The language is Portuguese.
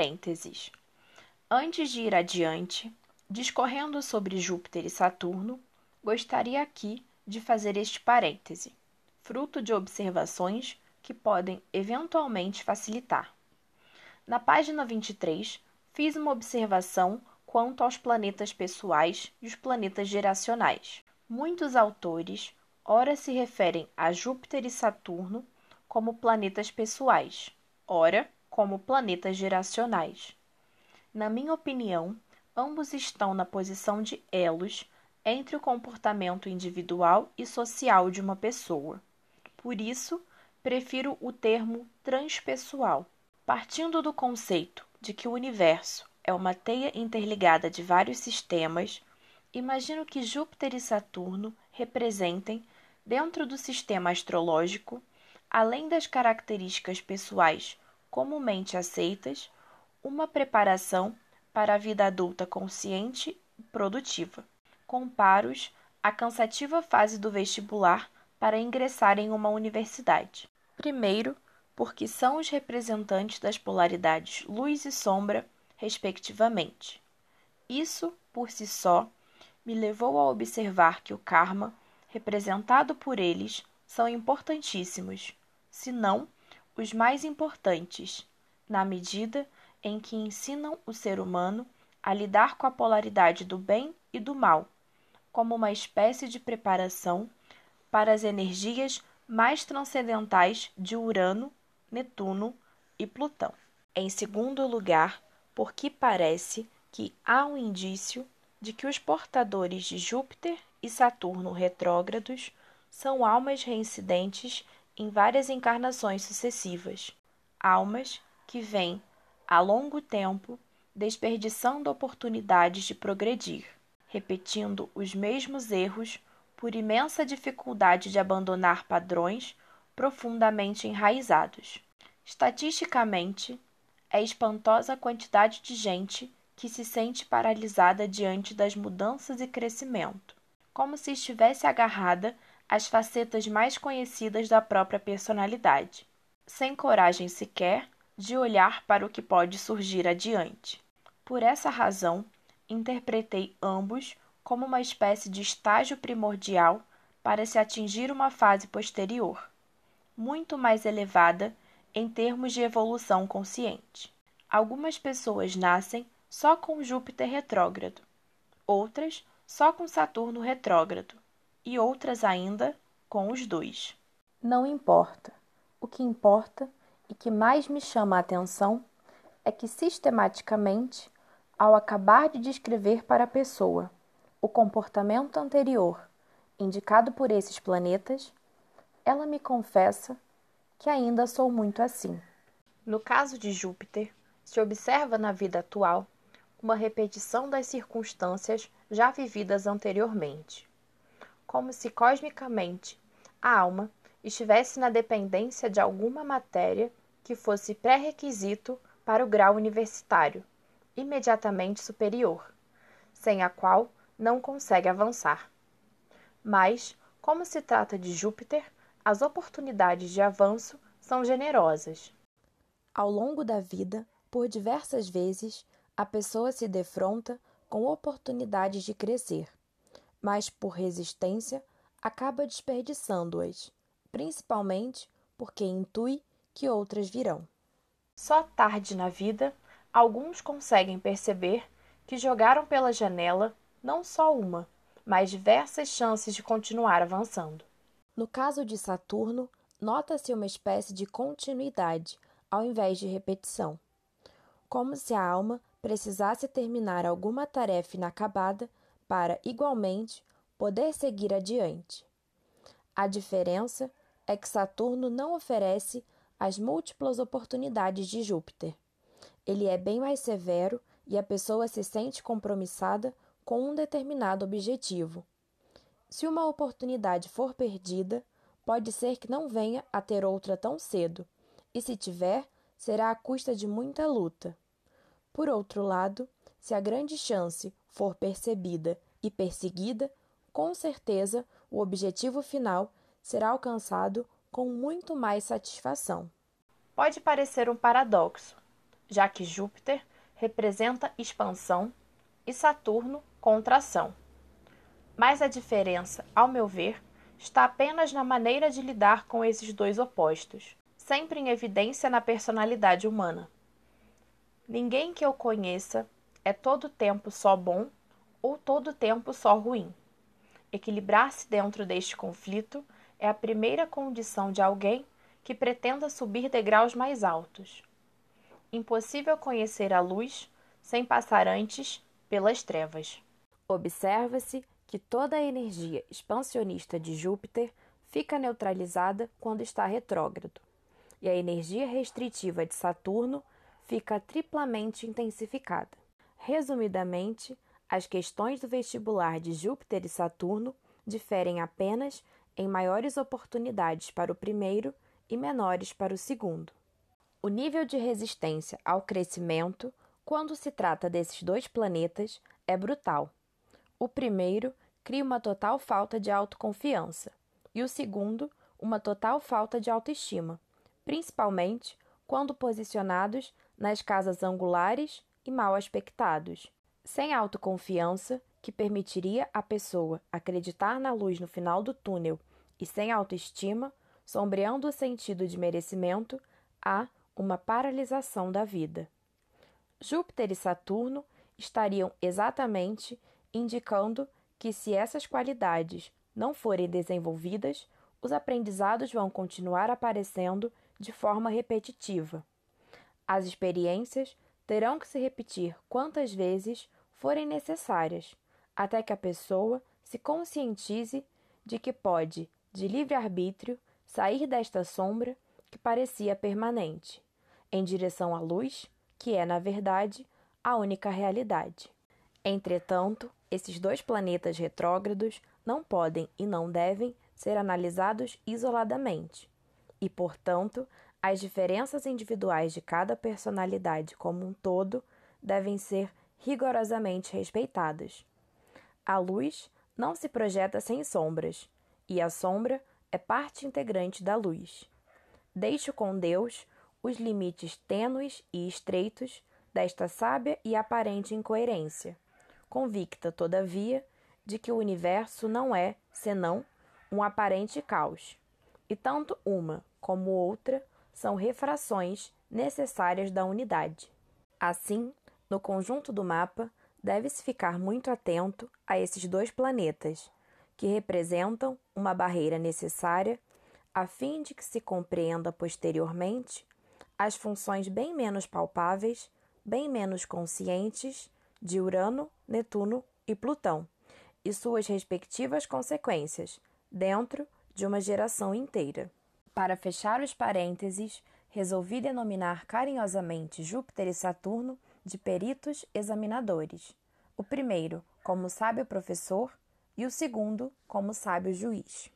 parênteses. Antes de ir adiante, discorrendo sobre Júpiter e Saturno, gostaria aqui de fazer este parêntese, fruto de observações que podem eventualmente facilitar. Na página 23, fiz uma observação quanto aos planetas pessoais e os planetas geracionais. Muitos autores ora se referem a Júpiter e Saturno como planetas pessoais, ora como planetas geracionais. Na minha opinião, ambos estão na posição de elos entre o comportamento individual e social de uma pessoa. Por isso, prefiro o termo transpessoal. Partindo do conceito de que o universo é uma teia interligada de vários sistemas, imagino que Júpiter e Saturno representem, dentro do sistema astrológico, além das características pessoais comumente aceitas, uma preparação para a vida adulta consciente e produtiva. Comparo-os à cansativa fase do vestibular para ingressar em uma universidade. Primeiro, porque são os representantes das polaridades luz e sombra, respectivamente. Isso, por si só, me levou a observar que o karma, representado por eles, são importantíssimos, se não os mais importantes, na medida em que ensinam o ser humano a lidar com a polaridade do bem e do mal, como uma espécie de preparação para as energias mais transcendentais de Urano, Netuno e Plutão. Em segundo lugar, porque parece que há um indício de que os portadores de Júpiter e Saturno retrógrados são almas reincidentes em várias encarnações sucessivas, almas que vêm, a longo tempo, desperdiçando oportunidades de progredir, repetindo os mesmos erros por imensa dificuldade de abandonar padrões profundamente enraizados. Estatisticamente, é espantosa a quantidade de gente que se sente paralisada diante das mudanças e crescimento, como se estivesse agarrada às facetas mais conhecidas da própria personalidade, sem coragem sequer de olhar para o que pode surgir adiante. Por essa razão, interpretei ambos como uma espécie de estágio primordial para se atingir uma fase posterior, muito mais elevada em termos de evolução consciente. Algumas pessoas nascem só com Júpiter retrógrado, outras só com Saturno retrógrado e outras ainda com os dois. Não importa. O que importa e que mais me chama a atenção é que sistematicamente, ao acabar de descrever para a pessoa o comportamento anterior indicado por esses planetas, ela me confessa que ainda sou muito assim. No caso de Júpiter, se observa na vida atual uma repetição das circunstâncias já vividas anteriormente, como se cosmicamente a alma estivesse na dependência de alguma matéria que fosse pré-requisito para o grau universitário, imediatamente superior, sem a qual não consegue avançar. Mas, como se trata de Júpiter, as oportunidades de avanço são generosas. Ao longo da vida, por diversas vezes, a pessoa se defronta com oportunidades de crescer, mas por resistência acaba desperdiçando-as, principalmente porque intui que outras virão. Só tarde na vida, alguns conseguem perceber que jogaram pela janela não só uma, mas diversas chances de continuar avançando. No caso de Saturno, nota-se uma espécie de continuidade ao invés de repetição, como se a alma precisasse terminar alguma tarefa inacabada para, igualmente, poder seguir adiante. A diferença é que Saturno não oferece as múltiplas oportunidades de Júpiter. Ele é bem mais severo e a pessoa se sente compromissada com um determinado objetivo. Se uma oportunidade for perdida, pode ser que não venha a ter outra tão cedo, e se tiver, será à custa de muita luta. Por outro lado, se a grande chance for percebida e perseguida, com certeza o objetivo final será alcançado com muito mais satisfação. Pode parecer um paradoxo, já que Júpiter representa expansão e Saturno contração. Mas a diferença, ao meu ver, está apenas na maneira de lidar com esses dois opostos, sempre em evidência na personalidade humana. Ninguém que eu conheça é todo tempo só bom ou todo tempo só ruim. Equilibrar-se dentro deste conflito é a primeira condição de alguém que pretenda subir degraus mais altos. Impossível conhecer a luz sem passar antes pelas trevas. Observa-se que toda a energia expansionista de Júpiter fica neutralizada quando está retrógrado, e a energia restritiva de Saturno fica triplamente intensificada. Resumidamente, as questões do vestibular de Júpiter e Saturno diferem apenas em maiores oportunidades para o primeiro e menores para o segundo. O nível de resistência ao crescimento, quando se trata desses dois planetas, é brutal. O primeiro cria uma total falta de autoconfiança e o segundo, uma total falta de autoestima, principalmente quando posicionados nas casas angulares e mal aspectados. Sem autoconfiança, que permitiria à pessoa acreditar na luz no final do túnel, e sem autoestima, sombreando o sentido de merecimento, há uma paralisação da vida. Júpiter e Saturno estariam exatamente indicando que, se essas qualidades não forem desenvolvidas, os aprendizados vão continuar aparecendo de forma repetitiva. As experiências terão que se repetir quantas vezes forem necessárias, até que a pessoa se conscientize de que pode, de livre-arbítrio, sair desta sombra que parecia permanente, em direção à luz, que é, na verdade, a única realidade. Entretanto, esses dois planetas retrógrados não podem e não devem ser analisados isoladamente, e, portanto, as diferenças individuais de cada personalidade como um todo devem ser rigorosamente respeitadas. A luz não se projeta sem sombras, e a sombra é parte integrante da luz. Deixo com Deus os limites tênues e estreitos desta sábia e aparente incoerência, convicta, todavia, de que o universo não é, senão, um aparente caos, e tanto uma como outra são refrações necessárias da unidade. Assim, no conjunto do mapa, deve-se ficar muito atento a esses dois planetas, que representam uma barreira necessária a fim de que se compreenda posteriormente as funções bem menos palpáveis, bem menos conscientes de Urano, Netuno e Plutão e suas respectivas consequências dentro de uma geração inteira. Para fechar os parênteses, resolvi denominar carinhosamente Júpiter e Saturno de peritos examinadores. O primeiro como sábio professor e o segundo como sábio juiz.